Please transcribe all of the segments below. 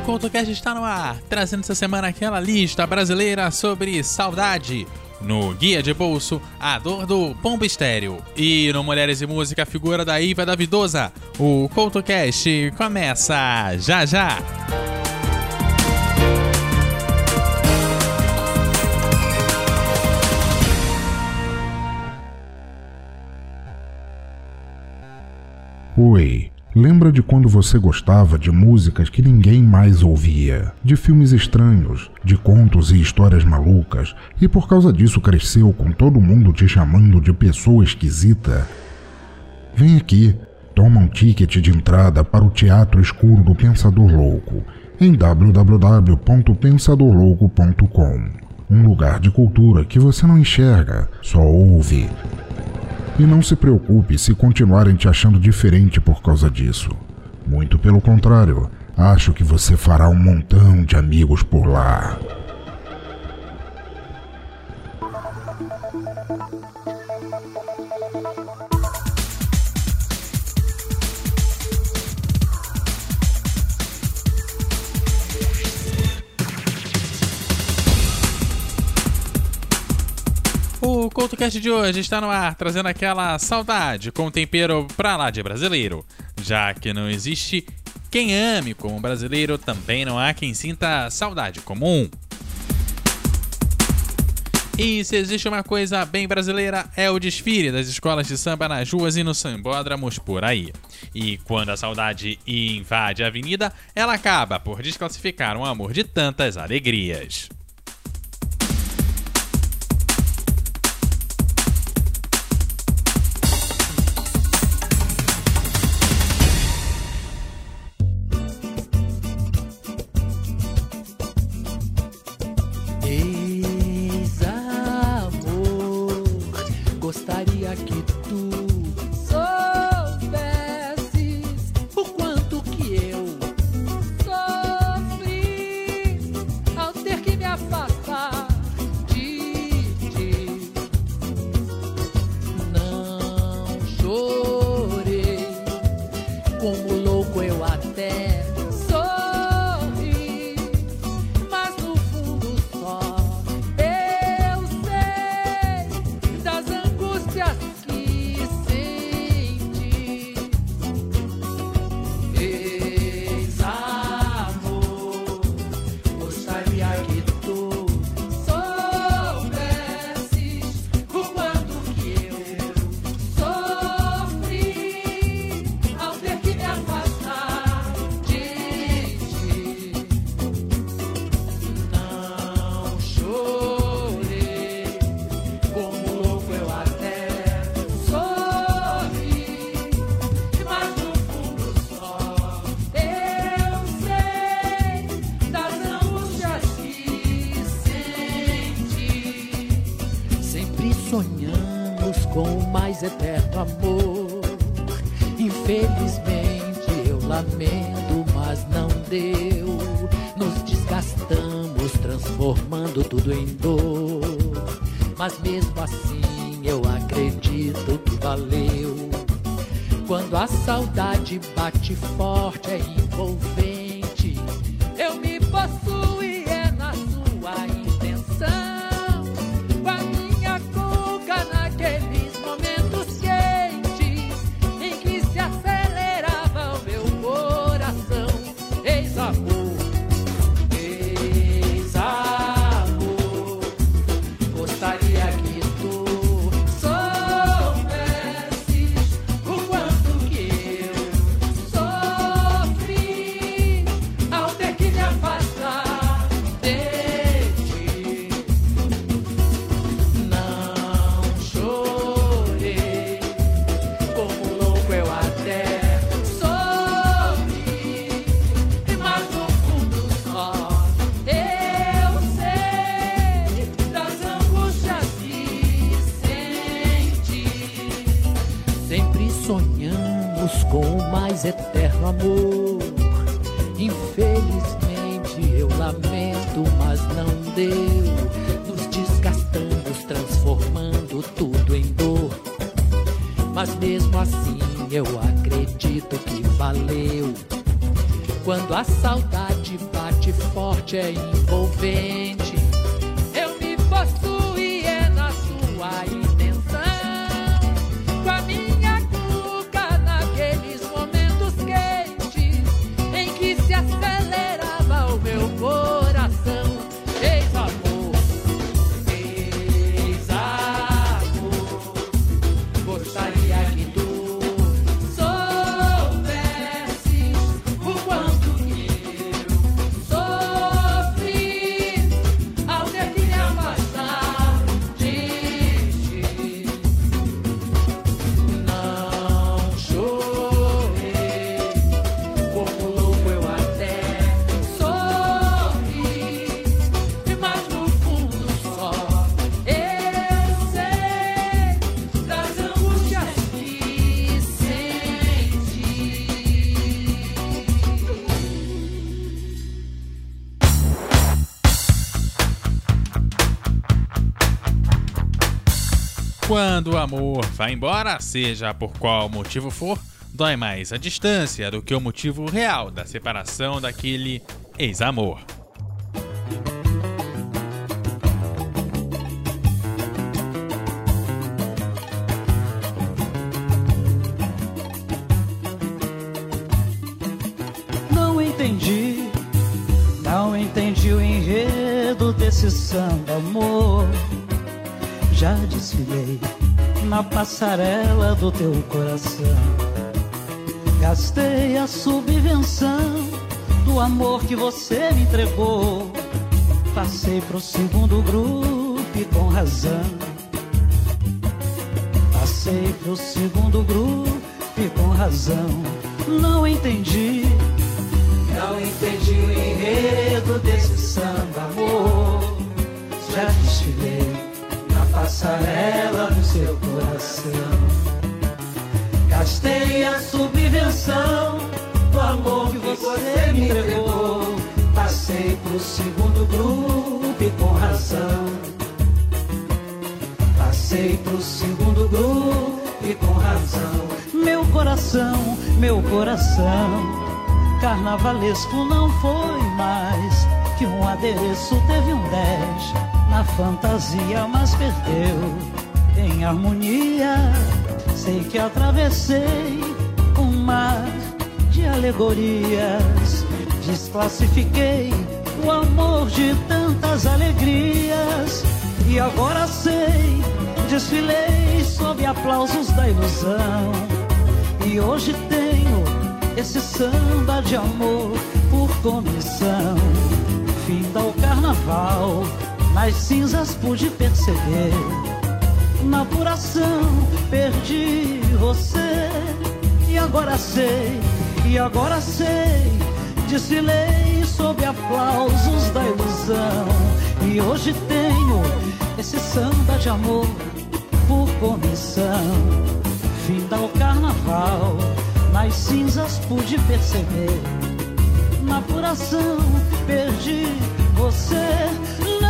O CoutoCast está no ar, trazendo essa semana aquela lista brasileira sobre saudade. No Guia de Bolso, a dor do pombo estéreo. E no Mulheres e Música, a figura da Iva Davidosa. O CoutoCast começa já já. Oi, lembra de quando você gostava de músicas que ninguém mais ouvia, de filmes estranhos, de contos e histórias malucas, e por causa disso cresceu com todo mundo te chamando de pessoa esquisita? Vem aqui, toma um ticket de entrada para o Teatro Escuro do Pensador Louco em www.pensadorlouco.com. Um lugar de cultura que você não enxerga, só ouve. E não se preocupe se continuarem te achando diferente por causa disso. Muito pelo contrário, acho que você fará um montão de amigos por lá. O CoutoCast de hoje está no ar, trazendo aquela saudade com tempero pra lá de brasileiro. Já que não existe quem ame como brasileiro, também não há quem sinta saudade comum. E se existe uma coisa bem brasileira, é o desfile das escolas de samba nas ruas e nos sambódromos por aí. E quando a saudade invade a avenida, ela acaba por desclassificar um amor de tantas alegrias. Amor. Infelizmente eu lamento, mas não deu. Nos desgastamos, transformando tudo em dor. Mas mesmo assim eu acredito que valeu. Quando a saudade amor vai embora, seja por qual motivo for, dói mais a distância do que o motivo real da separação daquele ex-amor. Não entendi, não entendi o enredo desse samba amor. Já desfilei na passarela do teu coração. Gastei a subvenção do amor que você me entregou. Passei pro segundo grupo e com razão. Passei pro segundo grupo e com razão. Não entendi. Não entendi o enredo desse samba, amor. Já desfilei passarela do seu coração. Gastei a subvenção do amor que você me entregou. Passei pro segundo grupo e com razão. Passei pro segundo grupo e com razão. Meu coração, meu coração. Carnavalesco não foi mais que um adereço teve um 10 na fantasia, mas perdeu em harmonia. Sei que atravessei um mar de alegorias, desclassifiquei o amor de tantas alegrias. E agora sei, desfilei sob aplausos da ilusão. E hoje tenho esse samba de amor por comissão. Finda o carnaval, nas cinzas pude perceber. Na apuração perdi você. E agora sei, e agora sei. Desfilei sob aplausos da ilusão. E hoje tenho esse samba de amor por comissão. Finda o carnaval, nas cinzas pude perceber. Na apuração perdi você.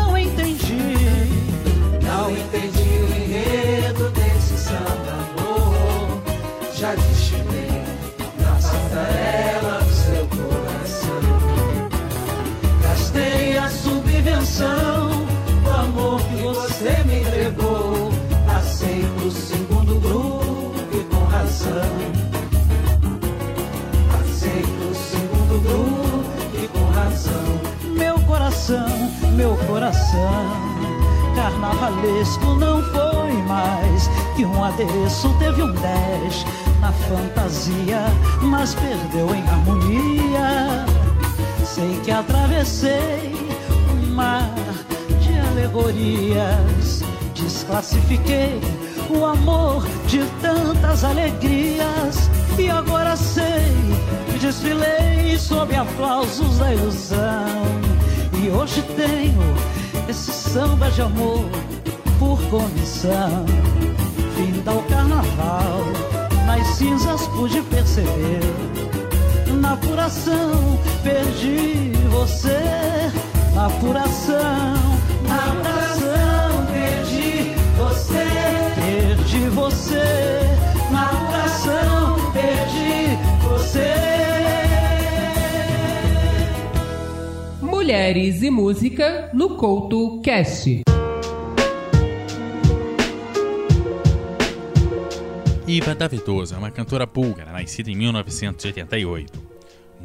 Não entendi o enredo desse samba amor. Já destilei na passarela do seu coração. Gastei a subvenção do amor que você me entregou. Passei pro segundo grupo e com razão. Passei pro segundo grupo e com razão. Meu coração, meu coração. Carnavalesco não foi mais que um adereço teve um 10 na fantasia, mas perdeu em harmonia. Sei que atravessei um mar de alegorias, desclassifiquei o amor de tantas alegrias. E agora sei, desfilei sob aplausos da ilusão. E hoje tenho esse samba de amor por comissão. Finda o carnaval, nas cinzas pude perceber. Na apuração perdi você. Na apuração, na apuração perdi você. Perdi você. Na apuração perdi Mulheres e Música no Couto Cast. Iva Davidosa é uma cantora búlgara nascida em 1988.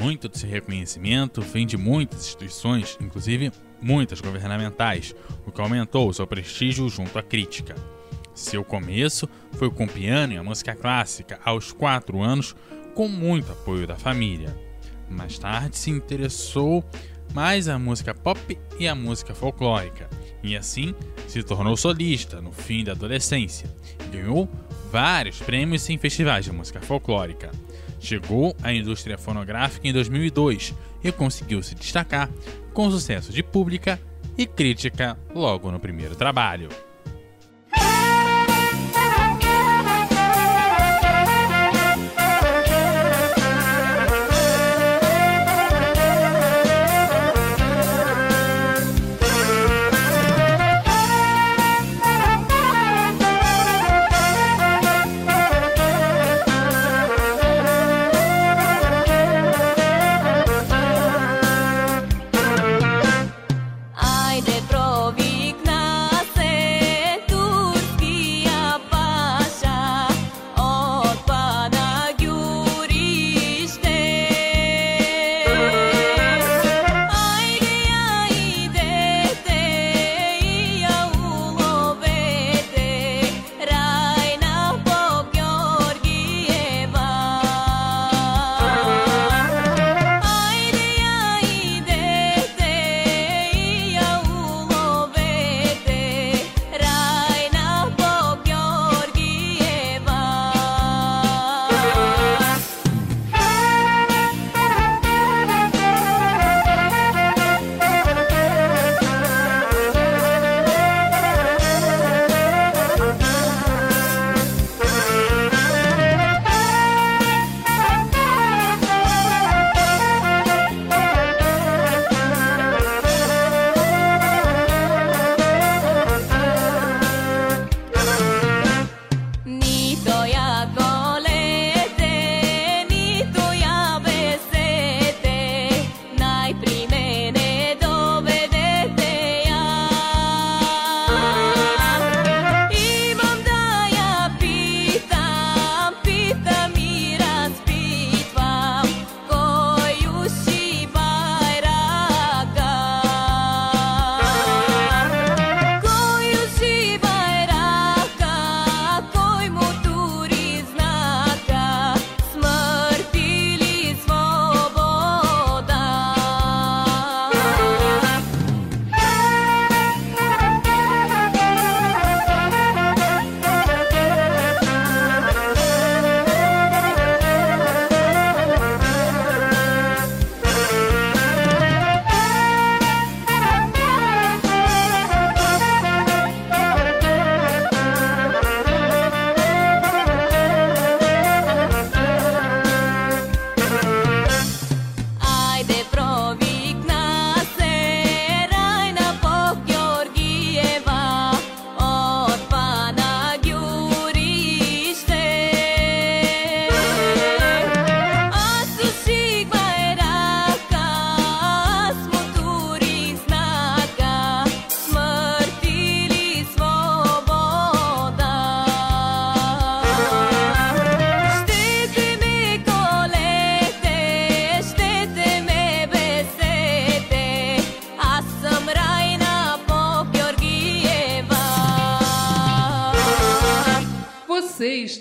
Muito desse reconhecimento vem de muitas instituições, inclusive muitas governamentais, o que aumentou seu prestígio junto à crítica. Seu começo foi com piano e a música clássica aos 4 anos, com muito apoio da família. Mais tarde se interessou mais a música pop e a música folclórica, e assim se tornou solista no fim da adolescência. Ganhou vários prêmios em festivais de música folclórica. Chegou à indústria fonográfica em 2002 e conseguiu se destacar com sucesso de pública e crítica logo no primeiro trabalho.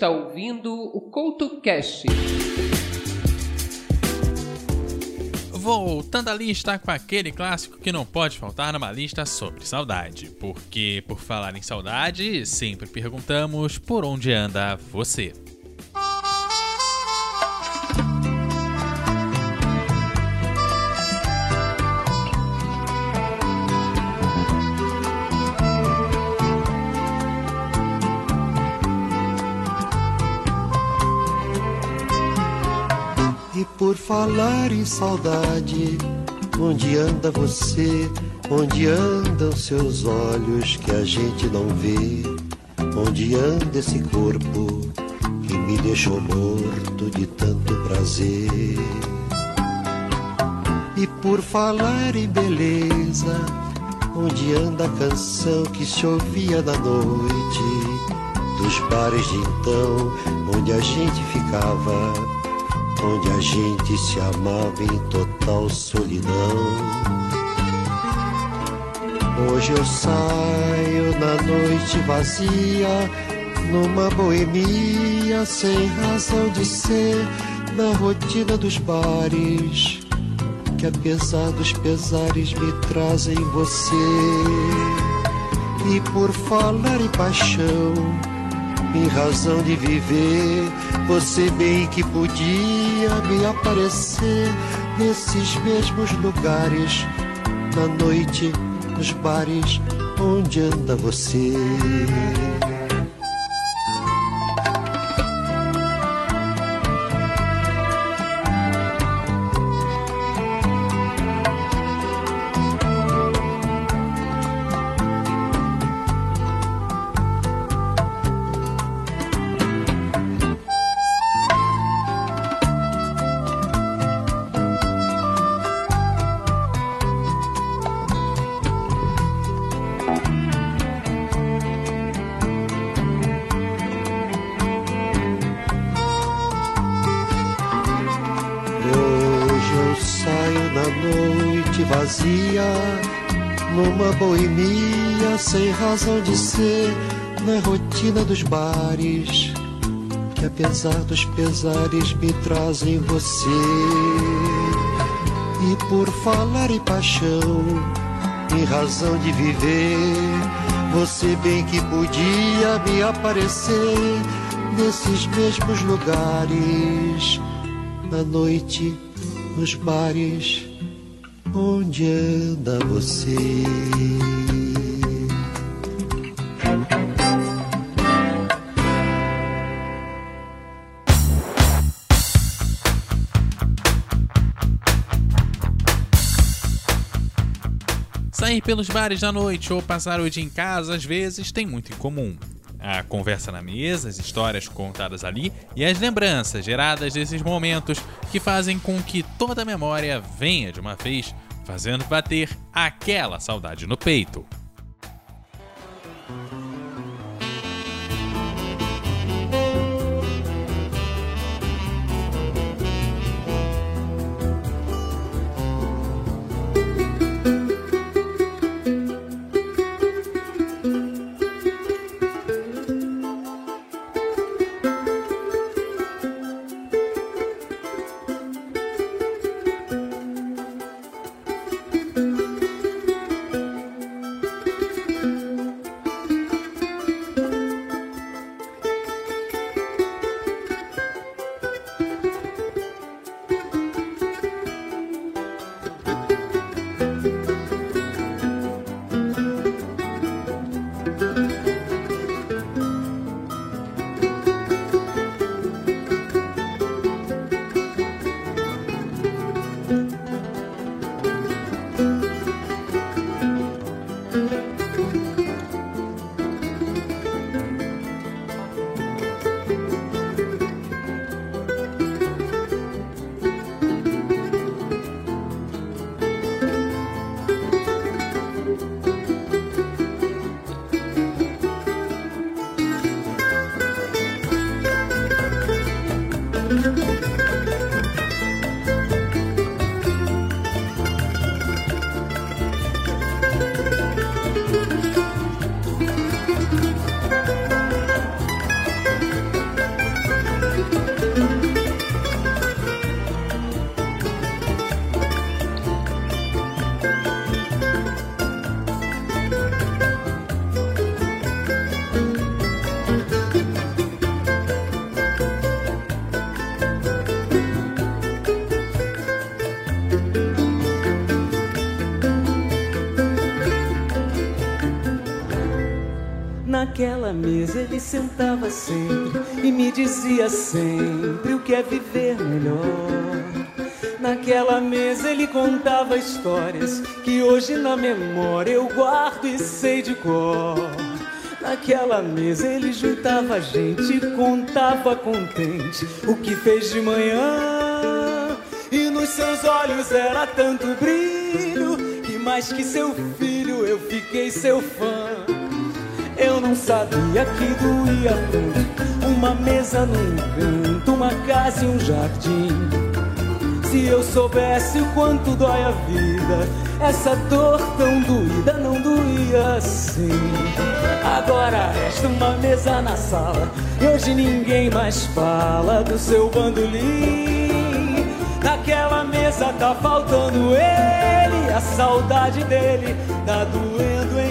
Está ouvindo o CoutoCast. Voltando à lista com aquele clássico que não pode faltar numa lista sobre saudade. Porque, por falar em saudade, sempre perguntamos por onde anda você. Por falar em saudade, onde anda você? Onde andam seus olhos que a gente não vê? Onde anda esse corpo que me deixou morto de tanto prazer? E por falar em beleza, onde anda a canção que se ouvia na noite, dos bares de então, onde a gente ficava, onde a gente se amava em total solidão. Hoje eu saio na noite vazia, numa boemia sem razão de ser, na rotina dos bares, que apesar dos pesares me trazem você. E por falar em paixão, em razão de viver, você bem que podia me aparecer nesses mesmos lugares, na noite nos bares onde anda você. De ser, na rotina dos bares, que apesar dos pesares me trazem você. E por falar em paixão, em razão de viver, você bem que podia me aparecer nesses mesmos lugares, na noite, nos bares onde anda você? Sair pelos bares da noite ou passar o dia em casa às vezes tem muito em comum. A conversa na mesa, as histórias contadas ali e as lembranças geradas desses momentos que fazem com que toda a memória venha de uma vez fazendo bater aquela saudade no peito. Sentava sempre e me dizia sempre o que é viver melhor. Naquela mesa ele contava histórias que hoje na memória eu guardo e sei de cor. Naquela mesa ele juntava gente e contava contente o que fez de manhã. E no Nos seus olhos era tanto brilho que mais que seu filho eu fiquei seu fã. Eu não sabia que doía tanto uma mesa num canto, uma casa e um jardim. Se eu soubesse o quanto dói a vida, essa dor tão doída não doía assim. Agora resta uma mesa na sala e hoje ninguém mais fala do seu bandolim. Naquela mesa tá faltando ele, a saudade dele tá doendo em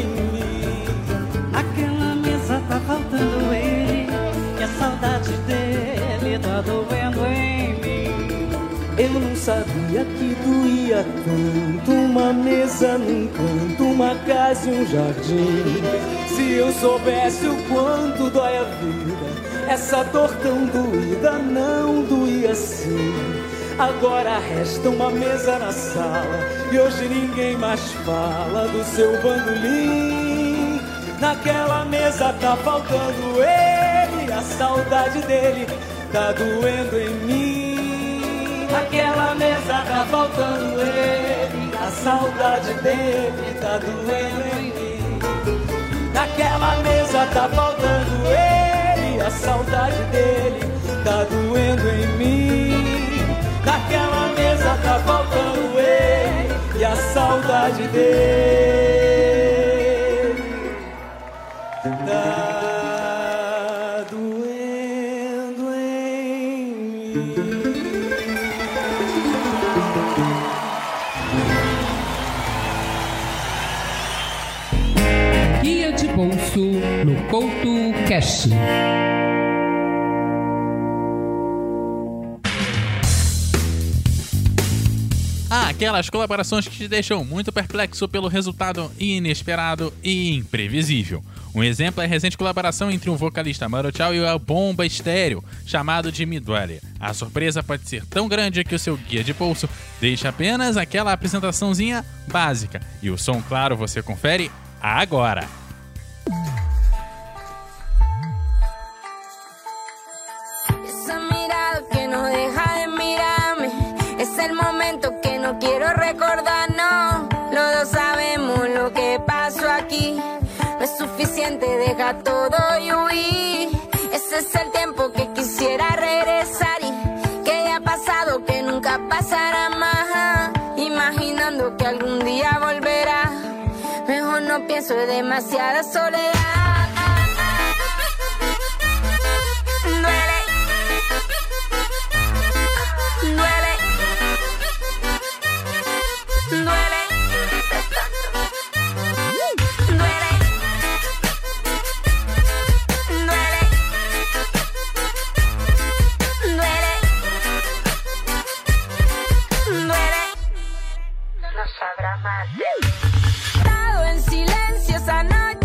saudade dele tá doendo em mim. Eu não sabia que doía tanto uma mesa num canto, uma casa e um jardim. Se eu soubesse o quanto dói a vida, essa dor tão doída não doía assim. Agora resta uma mesa na sala e hoje ninguém mais fala do seu bandolim. Naquela mesa tá faltando a saudade dele tá doendo em mim. Naquela mesa tá faltando ele, a saudade dele tá doendo em mim. Naquela mesa tá faltando ele, a saudade dele tá doendo em mim. Naquela mesa tá faltando ele e a saudade dele tá no Couto Cash. Ah, aquelas colaborações que te deixam muito perplexo pelo resultado inesperado e imprevisível. Um exemplo é a recente colaboração entre o vocalista Maro Tchau e a Bomba Estéreo, chamado de Midwell. A surpresa pode ser tão grande que o seu guia de bolso deixa apenas aquela apresentaçãozinha básica. E o som, claro, você confere agora. No quiero recordar, no. Los dos sabemos lo que pasó aquí. No es suficiente, deja todo y huir. Ese es el tiempo que quisiera regresar y que ya ha pasado, que nunca pasará más. Imaginando que algún día volverá. Mejor no pienso en demasiada soledad. Sabrá más. Estado en silencio esa noche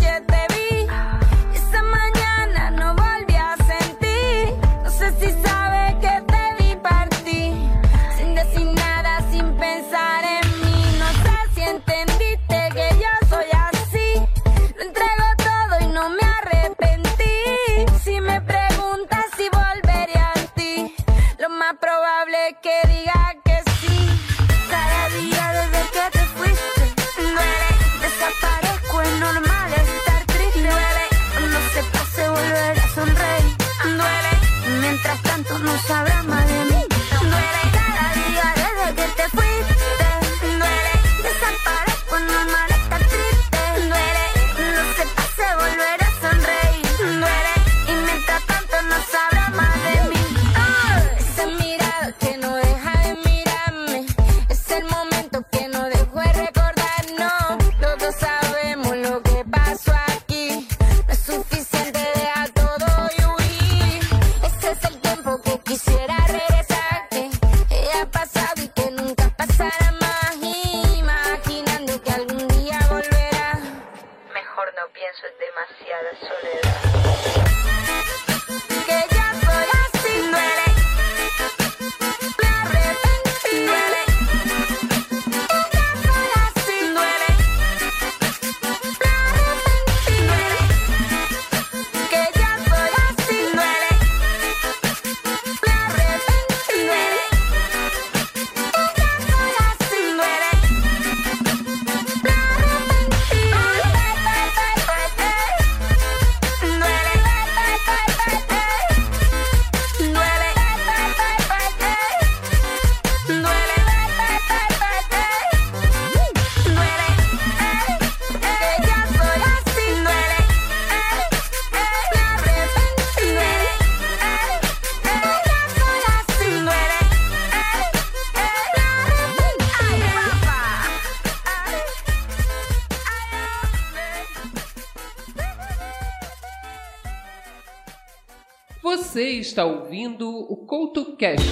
Você está ouvindo o CoutoCast.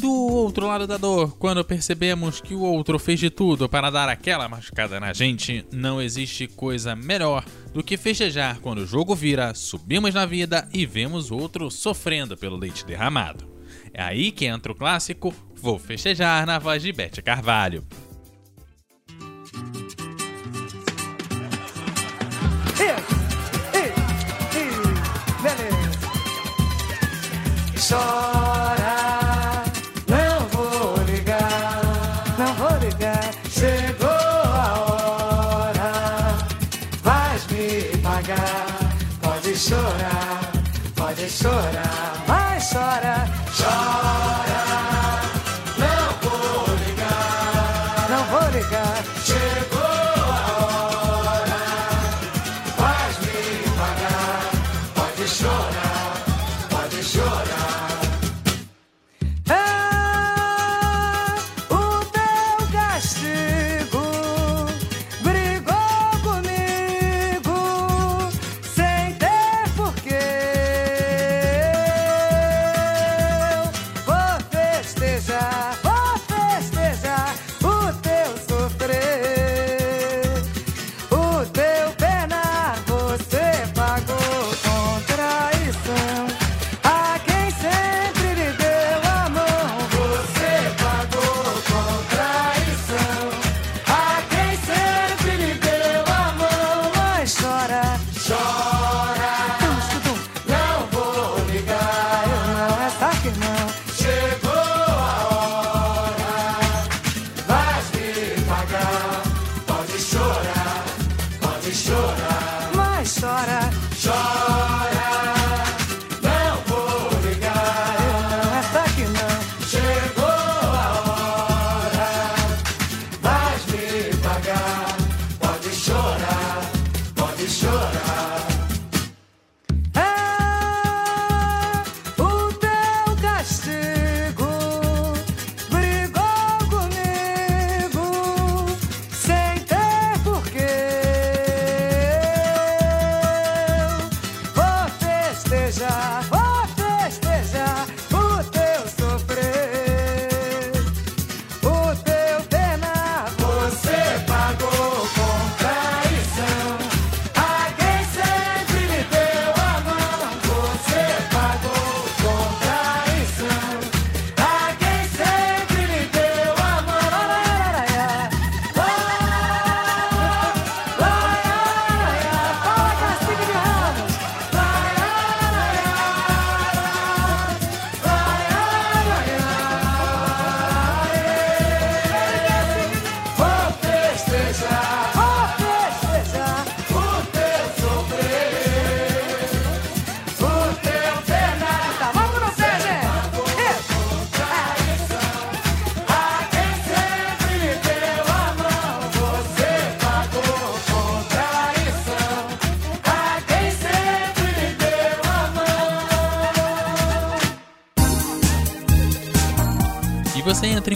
Do outro lado da dor, quando percebemos que o outro fez de tudo para dar aquela machucada na gente, não existe coisa melhor do que festejar quando o jogo vira, subimos na vida e vemos o outro sofrendo pelo leite derramado. É aí que entra o clássico Vou Festejar na voz de Bete Carvalho. Chora, não vou ligar, não vou ligar. Chegou a hora, vais me pagar. Pode chorar, pode chorar, mas chora, chora.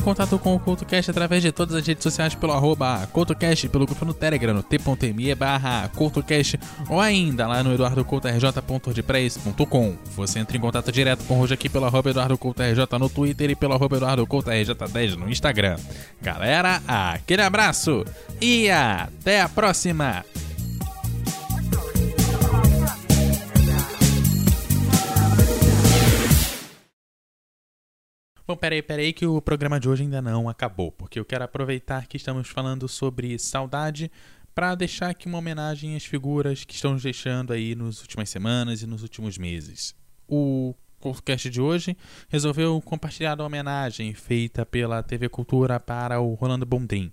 Em contato com o CoutoCast através de todas as redes sociais pelo arroba CoutoCast, pelo grupo no Telegram, no t.me barra CoutoCast, ou ainda lá no eduardocoutorj.wordpress.com. Você entra em contato direto com o Rojo aqui pelo arroba EduardoCoutoRJ no Twitter e pelo arroba EduardoCoutoRJ10 no Instagram. Galera, aquele abraço e até a próxima! Bom, peraí, peraí, que o programa de hoje ainda não acabou, porque eu quero aproveitar que estamos falando sobre saudade para deixar aqui uma homenagem às figuras que estão deixando aí nas últimas semanas e nos últimos meses. O podcast de hoje resolveu compartilhar a homenagem feita pela TV Cultura para o Rolando Bondrin.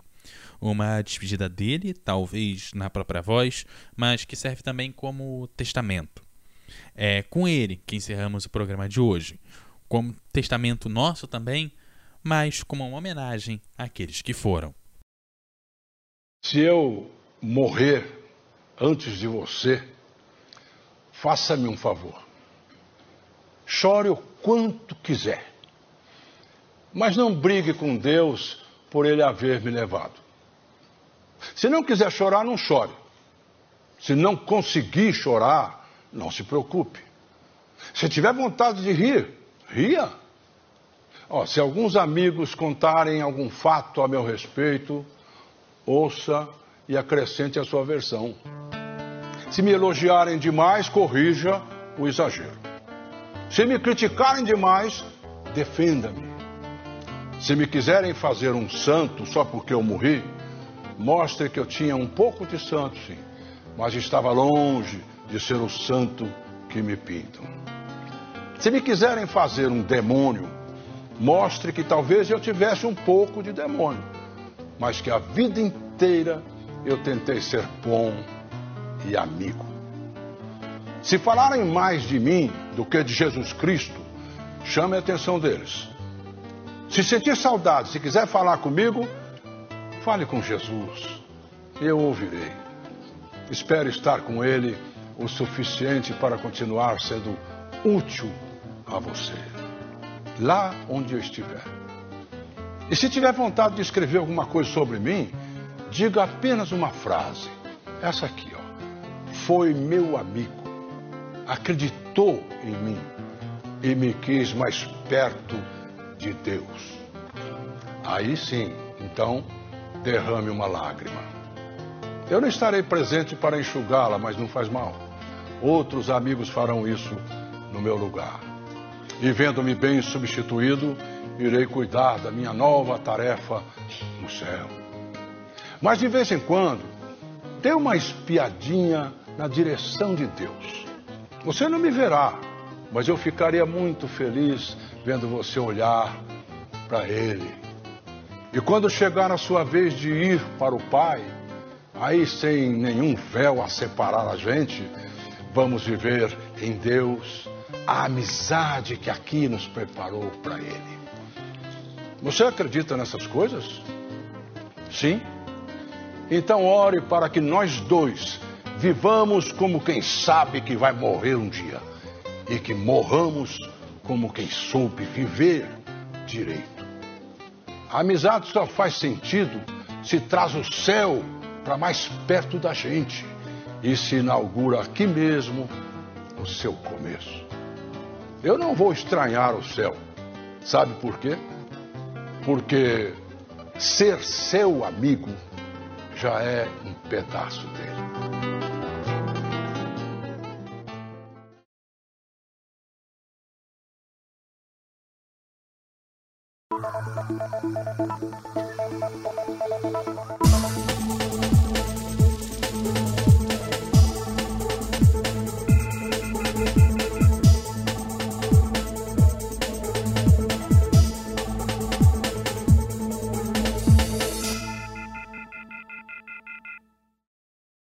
Uma despedida dele, talvez na própria voz, mas que serve também como testamento. É com ele que encerramos o programa de hoje como testamento nosso também, mas como uma homenagem àqueles que foram. Se eu morrer antes de você, faça-me um favor. Chore o quanto quiser, mas não brigue com Deus por ele haver me levado. Se não quiser chorar, não chore. Se não conseguir chorar, não se preocupe. Se tiver vontade de rir, ria. Se alguns amigos contarem algum fato a meu respeito, ouça e acrescente a sua versão. Se me elogiarem demais, corrija o exagero. Se me criticarem demais, defenda-me. Se me quiserem fazer um santo só porque eu morri, mostre que eu tinha um pouco de santo, sim, mas estava longe de ser o santo que me pintam. Se me quiserem fazer um demônio, mostre que talvez eu tivesse um pouco de demônio, mas que a vida inteira eu tentei ser bom e amigo. Se falarem mais de mim do que de Jesus Cristo, chame a atenção deles. Se sentir saudade, se quiser falar comigo, fale com Jesus. Eu ouvirei. Espero estar com Ele o suficiente para continuar sendo útil a você, lá onde eu estiver. E se tiver vontade de escrever alguma coisa sobre mim, diga apenas uma frase. Essa aqui, ó foi meu amigo, acreditou em mim e me quis mais perto de Deus. Aí sim, então, derrame uma lágrima. Eu não estarei presente para enxugá-la, mas não faz mal. Outros amigos farão isso no meu lugar. E vendo-me bem substituído, irei cuidar da minha nova tarefa no céu. Mas de vez em quando, dê uma espiadinha na direção de Deus. Você não me verá, mas eu ficaria muito feliz vendo você olhar para Ele. E quando chegar a sua vez de ir para o Pai, aí sem nenhum véu a separar a gente, vamos viver em Deus a amizade que aqui nos preparou para Ele. Você acredita nessas coisas? Sim? Então ore para que nós dois Vivamos como quem sabe que vai morrer um dia e que morramos como quem soube viver direito. A amizade só faz sentido se traz o céu para mais perto da gente e se inaugura aqui mesmo o seu começo. Eu não vou estranhar o céu. Sabe por quê? Porque ser seu amigo já é um pedaço dele.